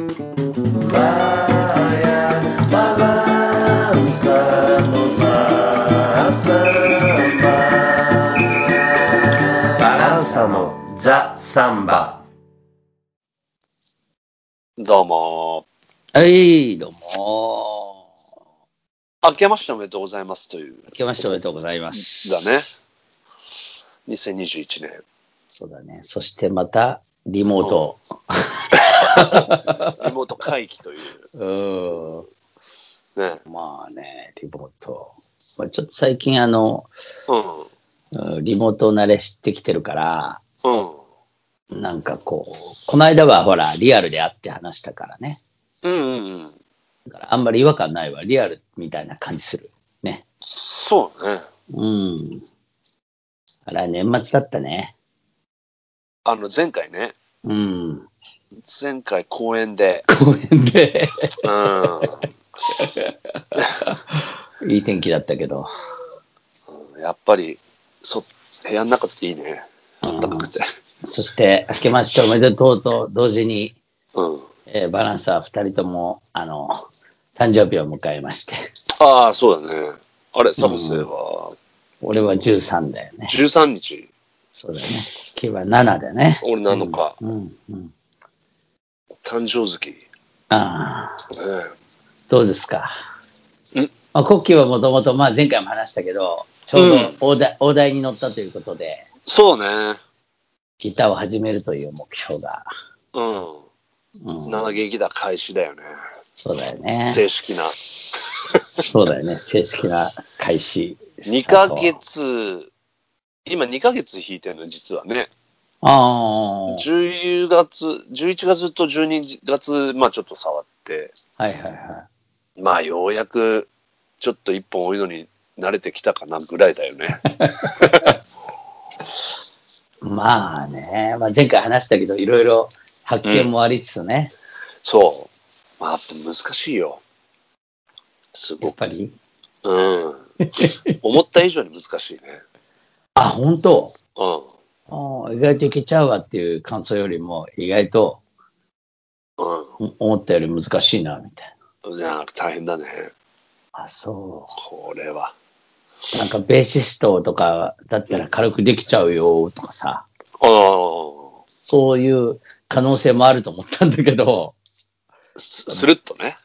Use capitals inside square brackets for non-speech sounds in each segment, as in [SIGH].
バランサのザ・サンバどうも。はい、どうも。明けましておめでとうございますという。明けましておめでとうございます。だね。2021年。そうだね。そしてまた、リモート。[LAUGHS] リモート会議という。うん。ね。まあね、リモート。まあ、ちょっと最近、あの、ううんリモート慣れしてきてるから、ん。うん。なんかこう、この間はほら、リアルで会って話したからね。うんうんうん。だからあんまり違和感ないわ。リアルみたいな感じする。ね。そうね。うん。あら、年末だったね。あの、前回ね。うん。前回公演で。公園で、うん。いい天気だったけど。やっぱり、そ、部屋の中っていいね。あったかくて。そして、明けましておめでとうと同時に、うん。えーバランサー2人とも、あの、誕生日を迎えまして、ああ、そうだね。あれ、サブスは、俺は13だよね。13日。そうだよね。今日は7だね。俺7日。うん、うん。誕生月。ねああ、どうですか？んまあ、コッキーはもともと、まあ、前回も話したけど、ちょうど大台,、大台に乗ったということで、そうね。ギターを始めるという目標が。うん。うん、七劇だ開始だよね。そうだよね。正式な。そうだよね。正式な開始。2ヶ月、今2ヶ月弾いてるの、実はね。ああ。10月、11月と12月、まあちょっと触って、はいはいはい。まあようやくちょっと一本多いのに慣れてきたかなぐらいだよね。[LAUGHS] まあね、まあ、前回話したけど、いろいろ発見もありつつね、そう。まあ難しいよ。すやごく。っぱり？うん。思った以上に難しいね。[LAUGHS] あ、本当？うん。あ意外といけちゃうわっていう感想よりも、意外とうお思ったより難しいな、みたいな。ん。いや、大変だね。あ、そこれは。う。なんかベーシストとかだったら軽くできちゃうよとかさ、ああ。そういう可能性もあると思ったんだけど、すするっとね。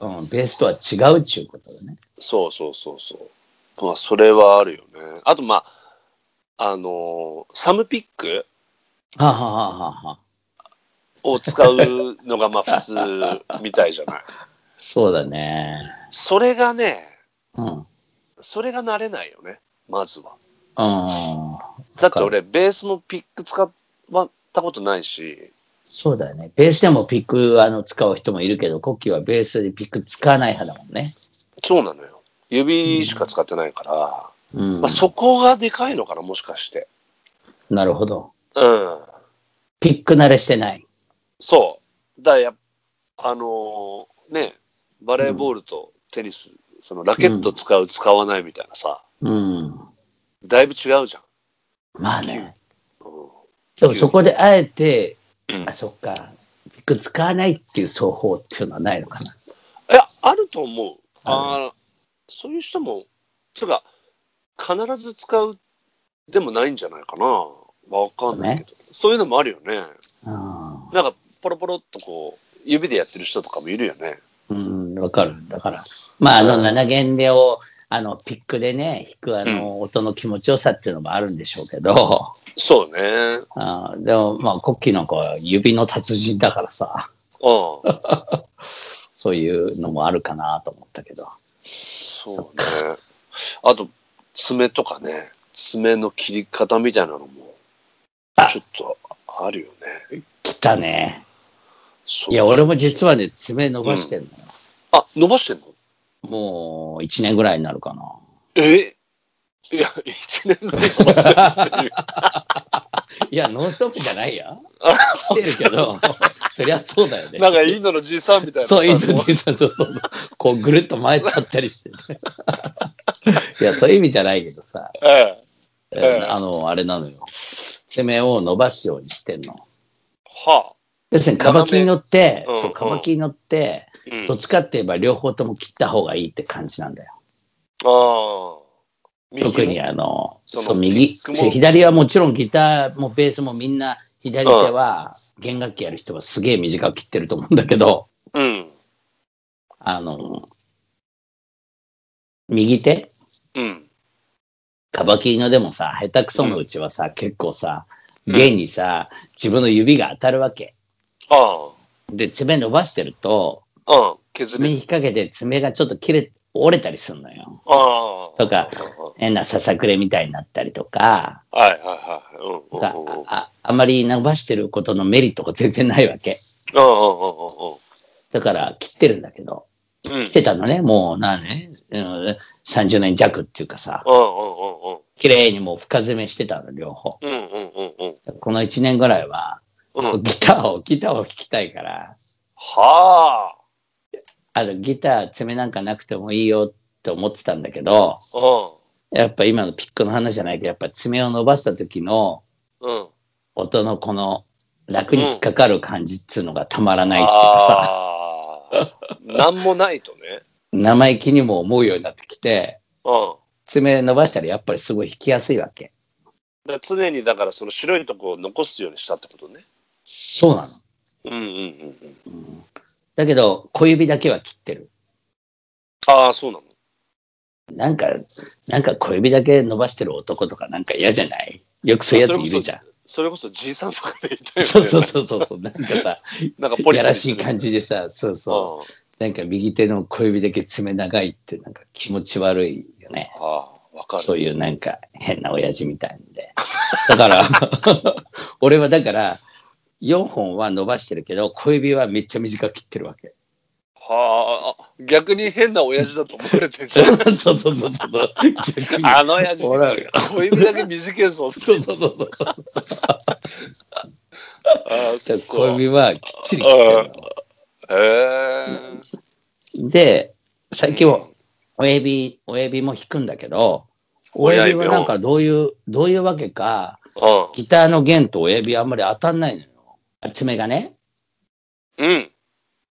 うん、ベースとは違うっちゅうことでね。そうそうそうそう。まあ、それはあるよね。あと、まあ、あのーサムピックはあはあはあはあ。を使うのがまあ普通みたいじゃない。[LAUGHS] そうだね。それがね、うん。それが慣れないよね、まずは。うん。だって俺、ベースもピック使ったことないし、そうだよね。ベースでもピックあの使う人もいるけど、コッキーはベースでピック使わない派だもんね。そうなのよ。指しか使ってないから、うん。まあ、そこがでかいのかな、もしかして。なるほど。うん。ピック慣れしてない。そう。だからやっあのーね、バレーボールとテニス、そのラケット使う、使わないみたいなさ、うん。だいぶ違うじゃん。まあね。うんでもそこであえて、うんあ、そっか、ピック使わないっていう奏法っていうのはないのかな。いや、あると思う。ああーそういう人も、つうか、必ず使うでもないんじゃないかな。わかんないけど。そう,、いうのもあるよね。あなんか、ポロポロっとこう、指でやってる人とかもいるよね。うん、わかる。だから、まあ、あの、7弦でを、あの、ピックでね、弾くあの、音の気持ちよさっていうのもあるんでしょうけど、そうね。あーでも、まあ、コッキーなんかは指の達人だからさ、うん。[LAUGHS] そういうのもあるかなと思ったけど。そうね。あと、爪とかね、爪の切り方みたいなのも、あちょっとあるよね。来たね。いや、俺も実はね、爪伸ばしてんのよ。あ、伸ばしてんの？もう、1年ぐらいになるかな。え？いや、一年で伸ばしてるっていう。[LAUGHS] いや、ノンストップじゃないや。あ来てるけど、そりゃそうだよね。なんかインドのじいさんみたいなさ。そう、インドこ人さんとそう、こうぐるっと前立ったりして、ね。いや、そういう意味じゃないけどさ、うええ。えーあの、あれなのよ。爪を伸ばすようにしてんの。は要するに、カバキに乗って、うんそう、カバキに乗って、うん、どっちかって言えば両方とも切った方がいいって感じなんだよ。ああ。特にあの、そう、右、左はもちろんギターもベースもみんな、左手は弦楽器やる人はすげえ短く切ってると思うんだけど、うん。あの、右手？うん。カバキーノでもさ、下手くそのうちはさ、結構さ、弦にさ、自分の指が当たるわけ。あで、爪伸ばしてると、あ。うん。削爪引っ掛けて爪がちょっと切れ、折れたりするのよ。ああ。とか変なささくれみたいになったりとか、はいはいはい。うんああまり伸ばしてることのメリットが全然ないわけ。うんだから切ってるんだけど、うんうん。切ってたのね、もう何年、うん、30年弱っていうかさ、うんうんうんうん。綺麗にもう深爪してたの、両方。うんうんうんうん。この1年ぐらいは、うん。ギターを、ギターを弾きたいから、はあのギター爪なんかなくてもいいよって思ってたんだけど、あ。やっぱ今のピックの話じゃないけど、やっぱ爪を伸ばした時のうん。うん。音のこの楽に引っかかる感じっつうのがたまらないっていうかさ、ああ。なんもないとね。生意気にも思うようになってきて、うん。爪伸ばしたらやっぱりすごい弾きやすいわけ。だ常にだからその白いとこを残すようにしたってことね。そうなの。うんうんうんうん。うんだけど、小指だけは切ってる。ああ、そうなの。なんか、なんか小指だけ伸ばしてる男とかなんか嫌じゃない？よくそういうやついるじゃん。それこそじいさんとかでいたよね。そうそうそうそう。なんかさ、なんかポリやらしい感じでさ、そうそう。うん。なんか右手の小指だけ爪長いってなんか気持ち悪いよね。ああ、わかる。そういうなんか変な親父みたいんで。だから、[LAUGHS] 俺はだから、4本は伸ばしてるけど、小指はめっちゃ短く切ってるわけ。はあ、あ逆に変な親父だと思われてるじゃん。[LAUGHS] そうそうそうそう。逆に。あの親父、小指だけ短いぞ。そうそうそうそう。ああ、そう。小指はきっちり切ってへえ。で、最近は親指、親指も弾くんだけど、親指はなんかどういう、どういうわけか、うギターの弦と親指あんまり当たんないのよ。爪がね。ん。うん。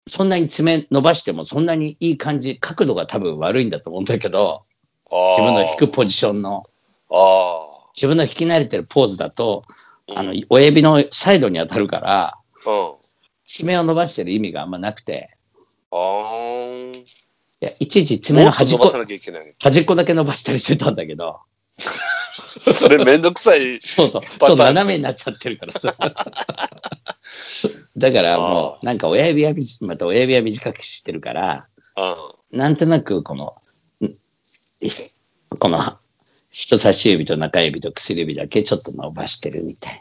そんなに爪伸ばしてもそんなにいい感じ、角度が多分悪いんだと思うんだけど、自分の弾くポジションの、あ自分の弾き慣れてるポーズだと、あ。あの、親指のサイドに当たるから、うん。爪を伸ばしてる意味があんまなくて、いやいちいち爪の端っこ。端っこだけ伸ばしたりしてたんだけど、[LAUGHS] それめんどくさい。そうそう、そう斜めになっちゃってるからさ。[LAUGHS] だからもう、なんか親指は短、また親指は短くしてるから、うん。なんとなくこの、んこの人差し指と中指と薬指だけちょっと伸ばしてるみたい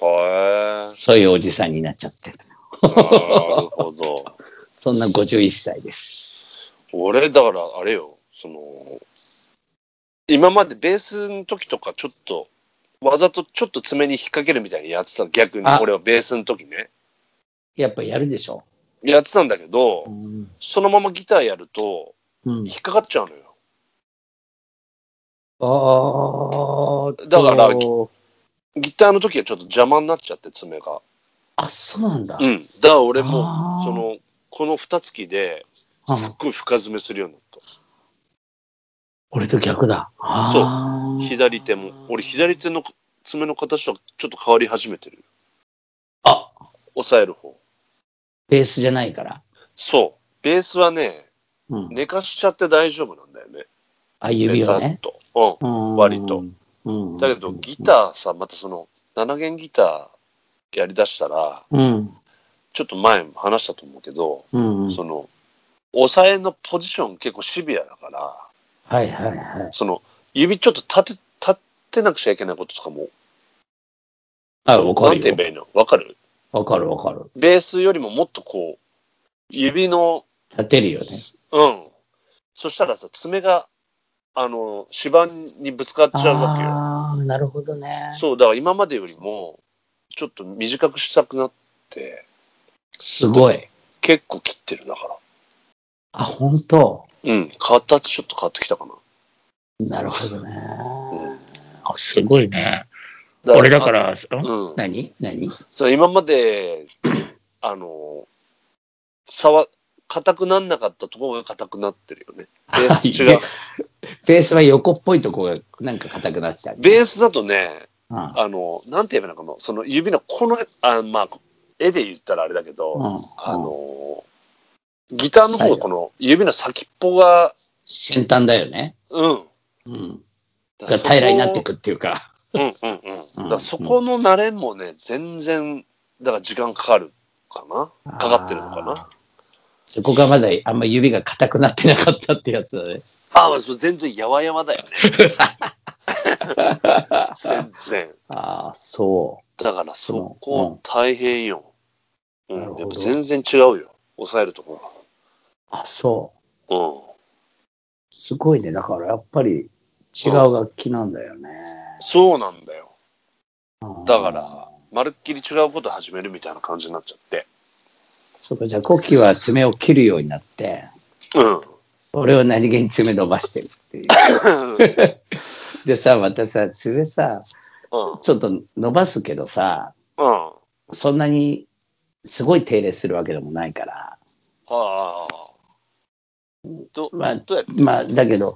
な、へえ。そういうおじさんになっちゃってる。なるほど。[LAUGHS] そんな51歳です。俺、だから、あれよ、その、今までベースの時とか、ちょっと、わざとちょっと爪に引っ掛けるみたいにやってたの逆に、あ俺はベースの時ね。やっぱやるでしょ。やってたんだけど、うん。そのままギターやると、うん、引っかかっちゃうのよ。ああ、だからとギターの時はちょっと邪魔になっちゃって、爪が。あ、そうなんだ。うん。だから俺もその、この二月で、うんすっごい深爪するようになった。俺と逆だ。あー左手も。俺、左手の爪の形はちょっと変わり始めてる。あ、押さえる方。ベースじゃないから。そう。ベースはね、うん。寝かしちゃって大丈夫なんだよね。あ、指をね。と。うん。うん割と。うん。だけど、ギターさ、またその、7弦ギターやりだしたら、うん。ちょっと前も話したと思うけど、うん。うん。その、押さえのポジション結構シビアだから、はいはいはい。その、指ちょっと立て、立てなくちゃいけないこととかも、あ、わかなん。て言えばいいの？わかる？わかるわかる。ベースよりももっとこう、指の、立てるよね。うん。そしたらさ、爪が、あの、指板にぶつかっちゃうわけよ。ああ、なるほどね。そう、だから今までよりも、ちょっと短くしたくなって、すごい。結構切ってるだから。あ、本当うん、形ちょっと変わってきたかな。なるほどね。うんあ、すごいね。だ俺だか、ら、うん、何？何？そう今まであの、触、硬くなんなかったところが硬くなってるよね。ベース違う。[LAUGHS] ベースは横っぽいとこがなんか硬くなっちゃう。ベースだとね、うんあの、なんて言えばいいのかな、その指のこの、あまあ、絵で言ったらあれだけど、うんあの、ギターの方がこの指の先っぽが、先端だよね。うん。うん。だが平らになってく。くっていうか。うんうんうん。だそこの慣れもね、全然、だから時間かかるかな。かかってるのかな。そこがまだあんま指が硬くなってなかったってやつだね。ああ、全然やわやわだよね。[LAUGHS] 全然。ああ、そだからそうんこ大変よ。うん。なるほどやっぱ全然違うよ。抑えるとこう。あそう。うん。すごいね。だからやっぱり違う楽器なんだよね。そうなんだよ。うんだから、まるっきり違うこと始めるみたいな感じになっちゃって。そうか、じゃあコキは爪を切るようになって、うん。俺は何気に爪伸ばしてるっていう。[LAUGHS] でさ、またさ、爪さ、うん。ちょっと伸ばすけどさ、うん。あそんなにすごい手入れするわけでもないから、あ。ど、まあどうやってまあ、だけど、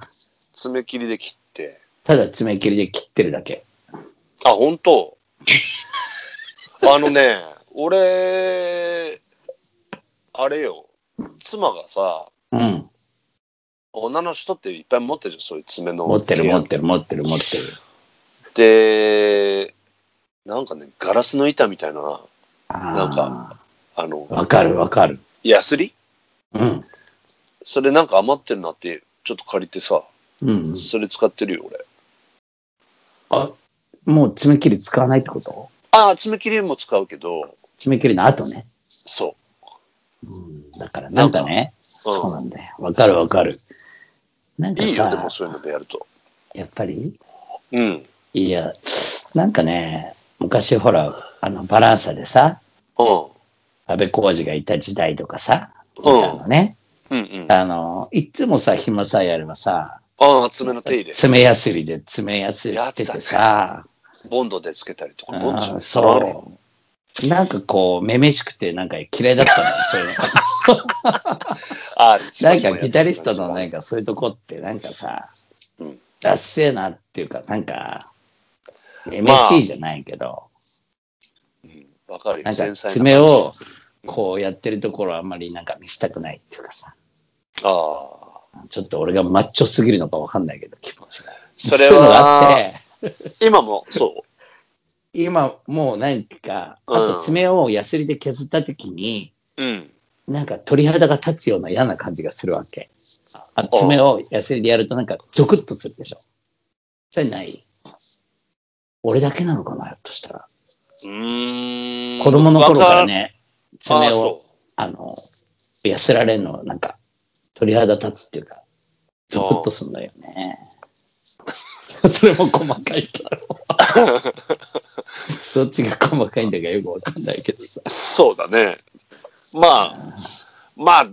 爪切りで切って。ただ爪切りで切ってるだけ。あ、本当？[LAUGHS] あのね、俺、あれよ、妻がさ、うん。女の人っていっぱい持ってるじゃん、そういう爪の。持ってる持ってる持ってる持ってる。で、なんかね、ガラスの板みたいな、あなんかあの、あ、わかるわかる。ヤスリ？うん。それなんか余ってるなって、ちょっと借りてさ、うん。それ使ってるよ、俺。あ、もう爪切り使わないってこと？ああ、爪切りも使うけど、爪切りの後ね。そうん。だからなんかね、そうなんだよ。わかるわかる。なんう。かいいよ、でさも、そういうのでやると。やっぱり？うん。いや、なんかね、昔ほら、あの、バランサでさ、うん。安倍浩二がいた時代とかさ、いうんたのね。うんうん。あの、いつもさ、暇さえあればさ、ああ、爪の手入れ。爪やすりで爪やすりっててさ、ボンドでつけたりとか、ボンドそう。なんかこう、めめしくて、なんか嫌いだったの。よ、[LAUGHS] そういうの。あなんかギタリストのなんかそういうとこって、なんかさうん、ダッセーなっていうか、なんか、めめしいじゃないけど、うん。わかるよ。なんか爪をこうやってるところはあんまりなんか見せたくないっていうかさ、ああ。ちょっと俺がマッチョすぎるのかわかんないけど、気持ちが。それそういうのがあは、って、今もそ今もう何か、あと爪をヤスリで削った時に、う。うん。なんか鳥肌が立つような嫌な感じがするわけ。あ爪をヤスリでやるとなんかゾクッとするでしょ。それない？俺だけなのかな、ひょっとしたら。うーん。子供の頃からね、爪を、あの、やすられるの、なんか、鳥肌立つっていうか、ゾクッとすんだよね。[LAUGHS] それも細かいけど。[LAUGHS] どっちが細かいんだかよくわかんないけどさ。う。そうだね。まあ、まあ、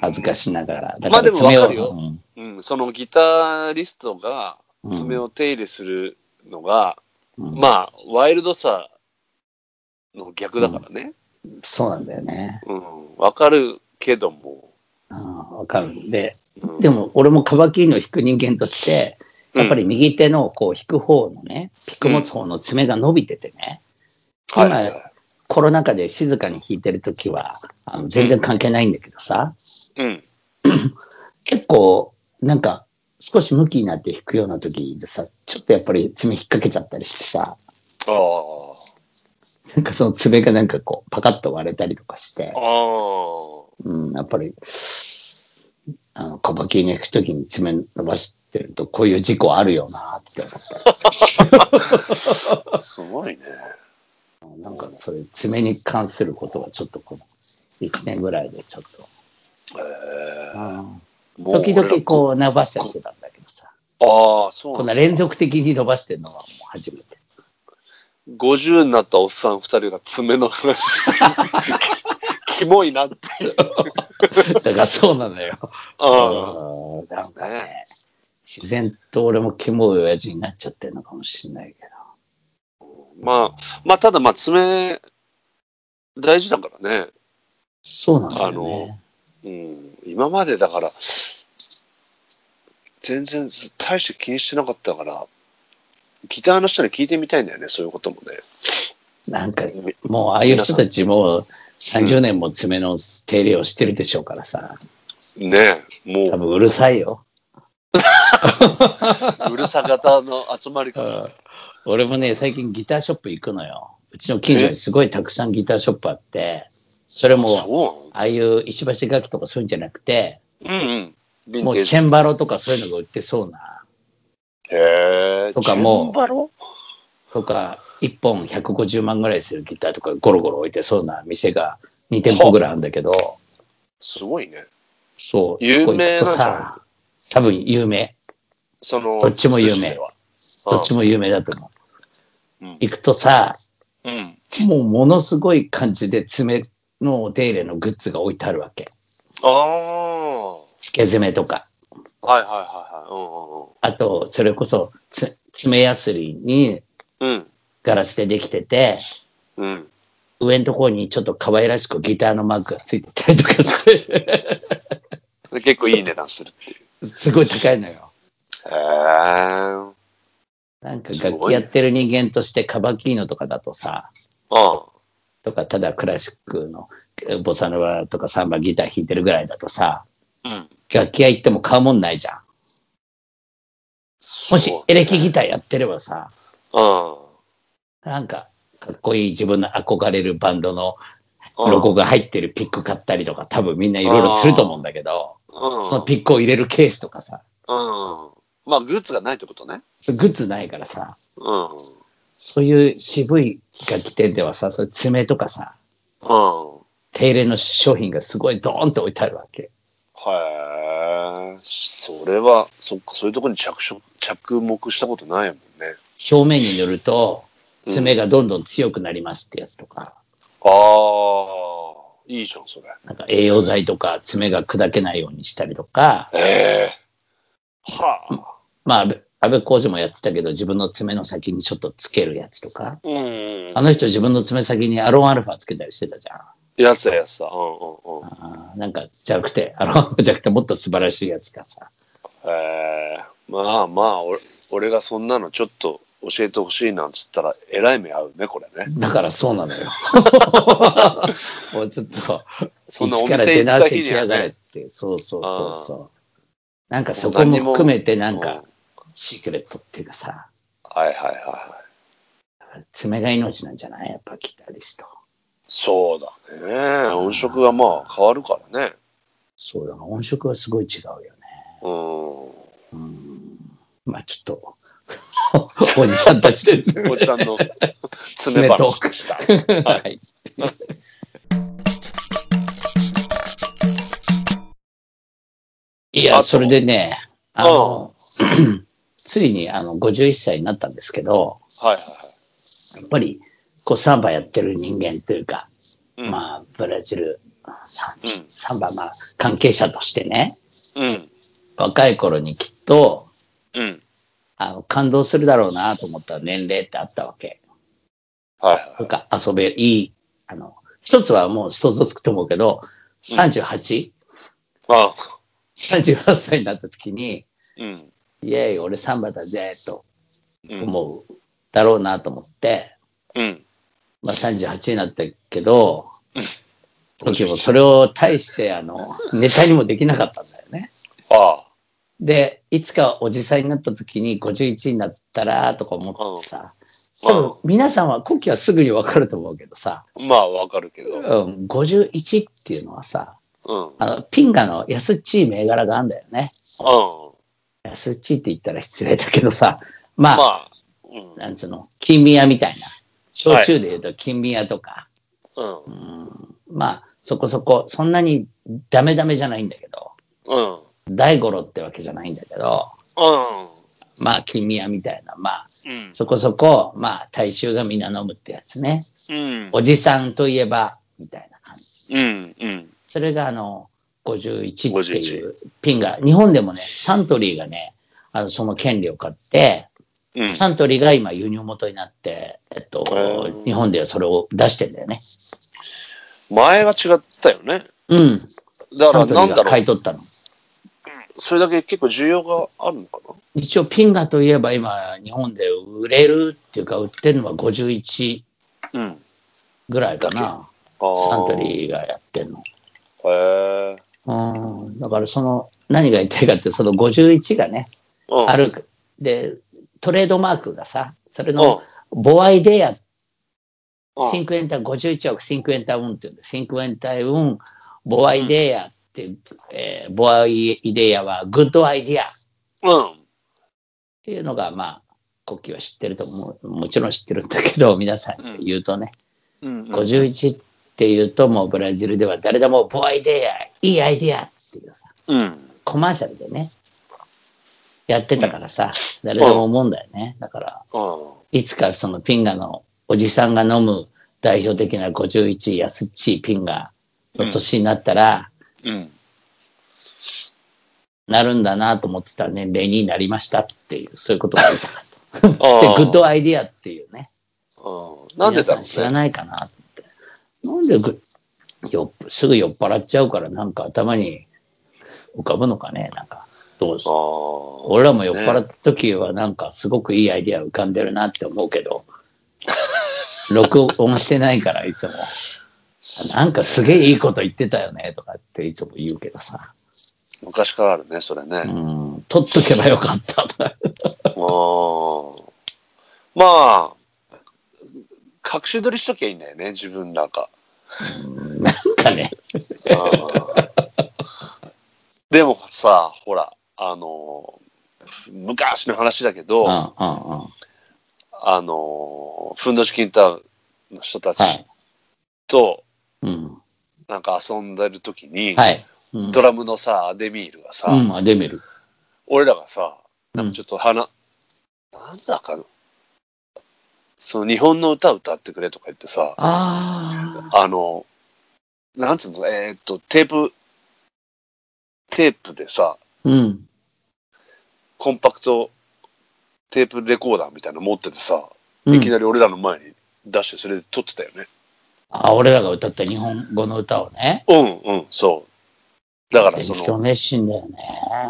恥ずかしながら。だまあでも爪をわかるようん、そのギタリストがうん爪を手入れするのが、うんまあ、ワイルドさの逆だからね。そうなんだよね。うん、わ、かるけども。うんわかるんで、うん、でも俺もカバキーノを弾く人間として、やっぱり右手のこう弾く方のね、ピック持つ方の爪が伸びててね、はい。今、コロナ禍で静かに弾いてるときは、あの全然関係ないんだけどさ、うん。[CLEARS THROAT] 結構、なんか、少し向きになって弾くような時でさ、ちょっとやっぱり爪引っ掛けちゃったりしてさ。なんかその爪がなんかこう、パカッと割れたりとかして。うん、やっぱり、あの、カバキーノ弾く時に爪伸ばしてると、こういう事故あるよなって思った。[LAUGHS] すごいね。なんかそういう爪に関することはちょっとこの1年ぐらいでちょっと、えうんー、時々こう伸ばしたりしてたんだけどさ、ああ、そうなんだこんな連続的に伸ばしてるのはもう初めて。50になったおっさん2人が爪の話 [LAUGHS] キモいなって。[LAUGHS] だからそうなのよ。あうんなんかね、自然と俺もキモい親父になっちゃってるのかもしれないけまあ、まあ、ただまあ、爪、大事だからね。そうなんだよね。うん、今までだから、全然大して気にしてなかったから、ギターの人に聞いてみたいんだよね、そういうこともね。なんか、もうああいう人たちも30年も爪の手入れをしてるでしょうからさ、ねえ、も多分うるさいよ。う、[LAUGHS] うるさ型の集まりかうん俺もね、最近ギターショップ行くのよ。うちの近所にすごいたくさんギターショップあって、それも、そああいう石橋楽器とかそういうんじゃなくて、ううんうん。もうチェンバロとかそういうのが売ってそうな、へえ。とかもチェンバロ？とか、1本150万ぐらいするギターとかゴロゴロ置いてそうな店が2店舗ぐらいあるんだけど、すごいね。そう、有名なさ、多分有名。その、どっちも有名どっちも有名だと思う。うん。行くとさ、うん。もうものすごい感じで爪のお手入れのグッズが置いてあるわけ。ああ。は付け爪とか。いはいはいはい。うんあと、それこそつ爪やすりにうんうん。ガラスでできてて、うん。上のところにちょっと可愛らしくギターのマークがついてたりとかして、で結構いい値段するっていう。すごい高いのよ。へえ。なんか楽器やってる人間としてカバキーノとかだとさ、あとかただクラシックのえボサノバとかサンバギター弾いてるぐらいだとさ、あ。うん。楽器屋行っても買うもんないじゃん。もしエレキギターやってればさ、うん。なんかかっこいい自分の憧れるバンドのうんロゴが入ってるピック買ったりとか多分みんないろいろすると思うんだけど、うん。そのピックを入れるケースとかさ、うん。まあ、グッズがないってことね。グッズないからさ、うん。そういう渋い楽器店ではさ、そういう爪とかさ、うん。手入れの商品がすごいドーンって置いてあるわけ。へえ。それは、そっか、そういうところに着手着目したことないもんね。表面に塗ると爪がどんどん強くなりますってやつとか、ああ、いいじゃん、それ。なんか栄養剤とか爪が砕けないようにしたりとか、ええはあ。まあ、安倍浩二もやってたけど、自分の爪の先にちょっとつけるやつとか、うん。あの人自分の爪先にアロンアルファつけたりしてたじゃん。やつだ、やつだ。うんうんうん。なんか、じゃなくて、アロンアルファじゃなくてもっと素晴らしいやつがさ、ええまあまあ、俺俺がそんなのちょっと教えてほしいなんつったら、えらい目合うね、これね。だからそうなのよ。[LAUGHS] もうちょっと、そんなお店行った出直して日にはねそうそうそうそう。なんかそこも含めてなんうんか、シークレットっていうかさ、はいはいはいはい。爪が命なんじゃない？やっぱギタリスト。そうだね。音色がまあ変わるからね。そうだな、音色はすごい違うよね。うん。うん。まあちょっと、[LAUGHS] おじさんたちで爪おじさんの爪爪トーク話でした。はい。いや、それでね、あの、[CLEARS THROAT] ついにあの51歳になったんですけど、はいはいやっぱりこうサンバやってる人間というか、はい。まあ、ブラジルサンうんサンバ、まあ、関係者としてね、うん。若い頃にきっとうん。あの感動するだろうなと思った年齢ってあったわけ。はいはいとか遊べ、いい、あの、一つはもう想像つくと思うけど、38?38、あ38歳になった時に、うん。イエーイ、俺サンバだぜ、とうん。思うだろうなと思って、うん。まあ38になったけどうん、時もそれを対して、あの、ネタにもできなかったんだよね。あで、いつかおじさんになった時に51になったら、とか思ってさ、うん多分皆さんは、古希はすぐにわかると思うけどさ、あ。まあわかるけど。うん、51っていうのはさ、うん。うん。あの、ピンガの安っちい銘柄があるんだよね。安っちいって言ったら失礼だけどさ、まあ、まあ。うん。なんつうの、金宮みたいな。焼酎で言うと金宮とか、うん。うんまあ、そこそこ、そんなにダメダメじゃないんだけど、うん。大五郎ってわけじゃないんだけど、うまあ、金宮みたいな、まあ、ん。うん。そこそこ、まあ、大衆が皆飲むってやつね。うん。おじさんといえば、みたいな感じ。うん。うん。それが、あの、51ってい51うピンが、日本でもね、サントリーがね、あの、その権利を買って、うん。サントリーが今輸入元になって、えっと日本ではそれを出してんだよね。前は違ったよね。うん。だから、なんだろう。買い取ったの。それだけ結構需要があるのかな？一応ピンガといえば今、日本で売れるっていうか、売ってるのは51うん。ぐらいかな。あーサントリーがやってるの。へえ。うん。だからその、何が言いたいかって、その51がね、うん。ある。で、トレードマークがさ、それうん。の、ボアイデア、うんシンクエンタ51億シンクエンタウンって言うんだ。シンクエンタウン、ボアイデアって、えーボアイデアはグッドアイデアっうん。ていうのが、まあ、国旗は知ってると思う。もちろん知ってるんだけど、皆さんに言うとね、うん。51っていうと、もうブラジルでは誰でもボアイデア、いいアイデアっていうさ、うん。コマーシャルでね、やってたからさ、誰でも思うんだよね。だから、うん。いつかそのピンガのおじさんが飲む代表的な51安っちいピンガの年になったら、うん。なるんだなと思ってた年齢になりましたっていう、そういうことが言いたかった。で、グッドアイディアっていうね。うん。なんでだろ皆さん知ら。ないかなって。なんでぐよっすぐ酔っ払っちゃうから、なんか頭に浮かぶのかね、なんか。どうあぞ。あ。俺らも酔っ払った時はなんかすごくいいアイディア浮かんでるなって思うけど、録音してないからいつも。[LAUGHS] なんかすげえいいこと言ってたよねとかっていつも言うけどさ。昔からあるね、それね。うん、取っとけばよかった [LAUGHS] まあ、隠し撮りしときゃいいんだよね、自分なんか。うんなんかね。でもさ、ほら、あの、昔の話だけど。あの、ふんどしキンタの人たちはい。なんか遊んでる時に、はい。うん。ドラムのさ、アデミールがさ、うん、アデメル。俺らがさ、なんうんかちょっと話、なんだかな、その日本の歌歌ってくれとか言ってさ、ああの、なんつうの、えーっと、テープ、テープでさ、あ。うん。コンパクトテープレコーダーみたいなの持っててさ、うんいきなり俺らの前に出してそれで撮ってたよね。あ、俺らが歌った日本語の歌をね。うんうん、そう。だからそ勉強の、熱心だよね。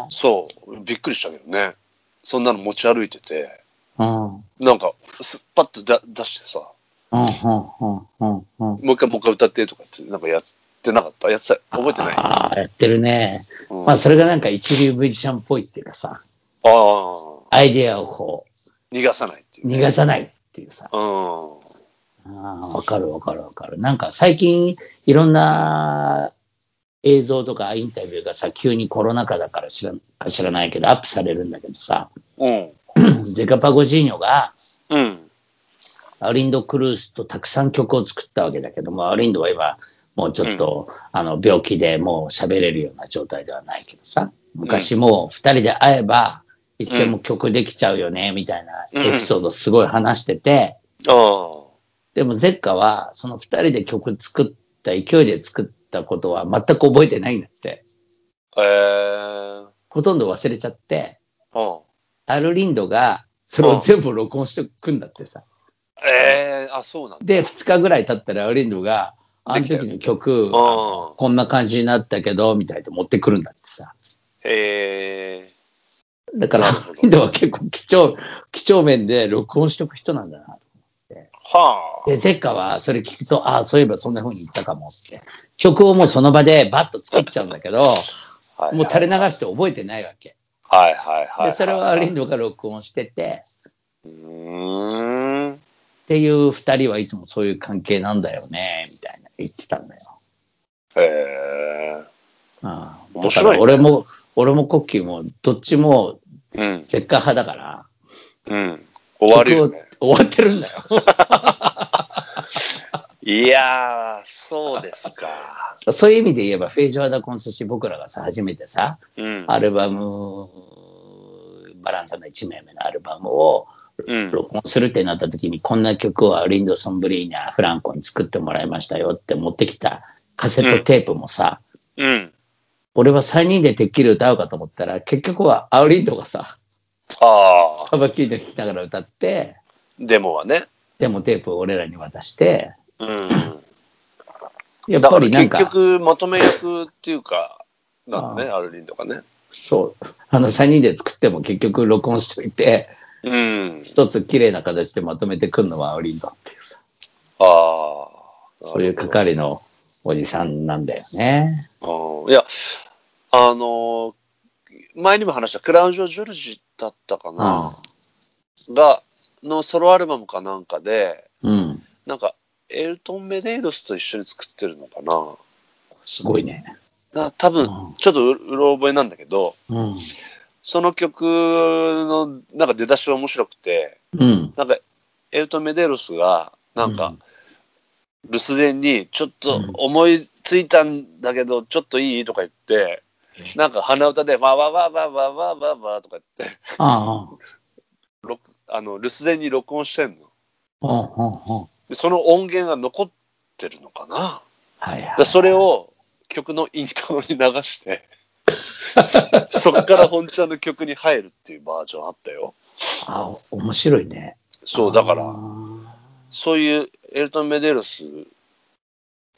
そう、びっくりしたけどね。そんなの持ち歩いてて、うん。うん、なんか、すパッとだ出してさ、うん、うん、うん、うん。もう一回もう一回歌ってとかって、なんかやってなかった？やってた覚えてない、ああ、やってるね。うん、まあ、それがなんか一流ミュージシャンっぽいっていうかさ、ああ、アイデアをこ逃がさないっていうう、ね、逃がさないっていうさ。うん。ああ、わかるわかるわかる。なんか最近いろんな映像とかインタビューがさ、急にコロナ禍だから知らか知らないけどアップされるんだけどさ、うん。ゼカパゴジーニョがうん。アリンド・クルースとたくさん曲を作ったわけだけども、アリンドは今もうちょっと、あの病気でもう喋れるような状態ではないけどさ、昔もう二人で会えばいつでも曲できちゃうよね、みたいなエピソードすごい話してて、あでもゼッカはその二人で曲作った勢いで作ったことは全く覚えてないんだって。あ。えー。ほとんど忘れちゃって、うん。アルリンドがそれを全部録音してくんだってさ。えー、あ、そうなんだ。で、二日ぐらい経ったらアルリンドが、あの時の曲、あのこんな感じになったけど、みたいな持ってくるんだってさ。へえだから、アルリンドは結構貴重、貴重面で録音しとく人なんだな。ー。はあ。で、ゼッカはそれ聞くと、ああ、そういえばそんな風に言ったかもって。曲をもうその場でバッと作っちゃうんだけど、はいもう垂れ流して覚えてないわけ。はいはいはい。で、それはアリンド。ドが録音してて、うーん。っていう二人はいつもそういう関係なんだよね、みたいな言ってたんだよ。へえああ面白いね俺も、俺もコッキーも、どっちもうん。せっか派だから、うん。終わるよね。終わってるんだよ。いやー、そうですか。[LAUGHS] そういう意味で言えば、フェイジョアダ・コンスシ僕らがさ、初めてさ、うん。アルバム、バランサの1名目のアルバムをうん。録音するってなった時に、こんな曲をアリンド・ソンブリーニャ、フランコに作ってもらいましたよって持ってきたカセットテープもさ、うん。俺は3人でてっきり歌うかと思ったら、結局はアウリンドがさ、ああ。カバキーで聴きながら歌って、デモはね。でもテープを俺らに渡して、うん。やっぱりなんか、結局、まとめ役っていうか、なんだね、アルリンとかね。そう、あの3人で作っても結局録音しといて、うん。一つ綺麗な形でまとめてくるのはアウリンドっていうさ、ああ。そういう係のおじさんなんだよね。うんいや、あのー前にも話したクラウンジョ・ジョルジだったかな、が、のソロアルバムかなんかで、うん。なんか、エルトン・メデイロスと一緒に作ってるのかなすごいね。な多分、うんちょっとううろ覚えなんだけど、うん。その曲のなんか出だしが面白くて、うん。なんか、エルトン・メデイロスが、なんか、留守電に、ちょっと思いついたんだけど、ちょっといい？とか言って、なんか鼻歌で、わわわわわわわわとか言って、あ録あの留守電に録音してんの。でその音源が残ってるのかな。はいはい。でそれを曲のイントロに流して、[LAUGHS] そっから本ちゃんの曲に入るっていうバージョンあったよ。あ面白いね。そう、だから、あそういうエルトン・メデロス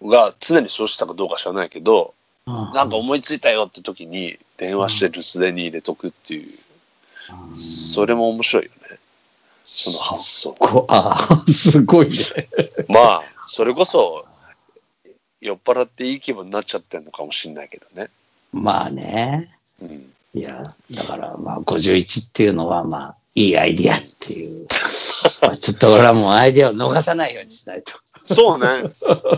が常にそうしたかどうか知らないけど、ーなんか思いついたよって時に電話して留守電に入れとくっていう、うんそれも面白いよね。その発想。こああ、すごいね。まあ、それこそ、酔っ払っていい気分になっちゃってんのかもしれないけどね。まあね。うん。いや、だからまあ51っていうのはまあいいアイディアっていう。[LAUGHS] まあちょっと俺はもうアイディアを逃さないようにしないと。そうね。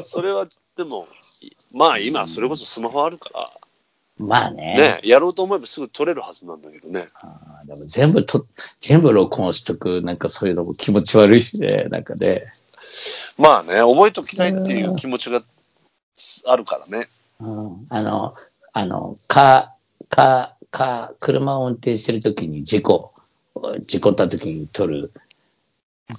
それは、でも、いまあ今、それこそスマホあるかまあね。ら、ね、やろうと思えばすぐ撮れるはずなんだけどね。あーでも全部と、全部録音しとく、なんかそういうのも気持ち悪いしね、なんかね。まあね、覚えときたいっていう気持ちがあるからね。うん、あの、あの、か、か、か、車を運転してるときに事故、事故ったときに撮る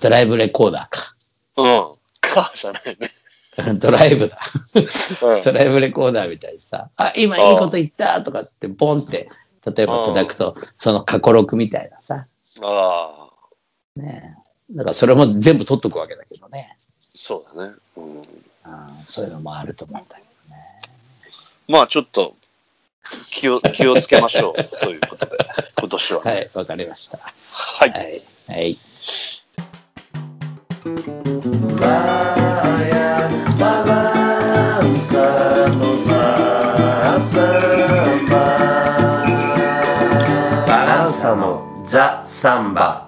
ドライブレコーダーか。うん。か、じゃないね。[LAUGHS] ドライブだ。うんドライブレコーダーみたいにさ、あ、今いいこと言ったとかって、ボンって、例えば叩くと、その過去録みたいなさ、ああ、ねえ。だからそれも全部撮っとくわけだけどね。そうだね。うん。あーそういうのもあると思うんだけどね。まあちょっと気を、気をつけましょう。[LAUGHS] ということで、今年は。はい、わかりました。はい。はい。はい。Praia balança-nos a samba Balança-nos a samba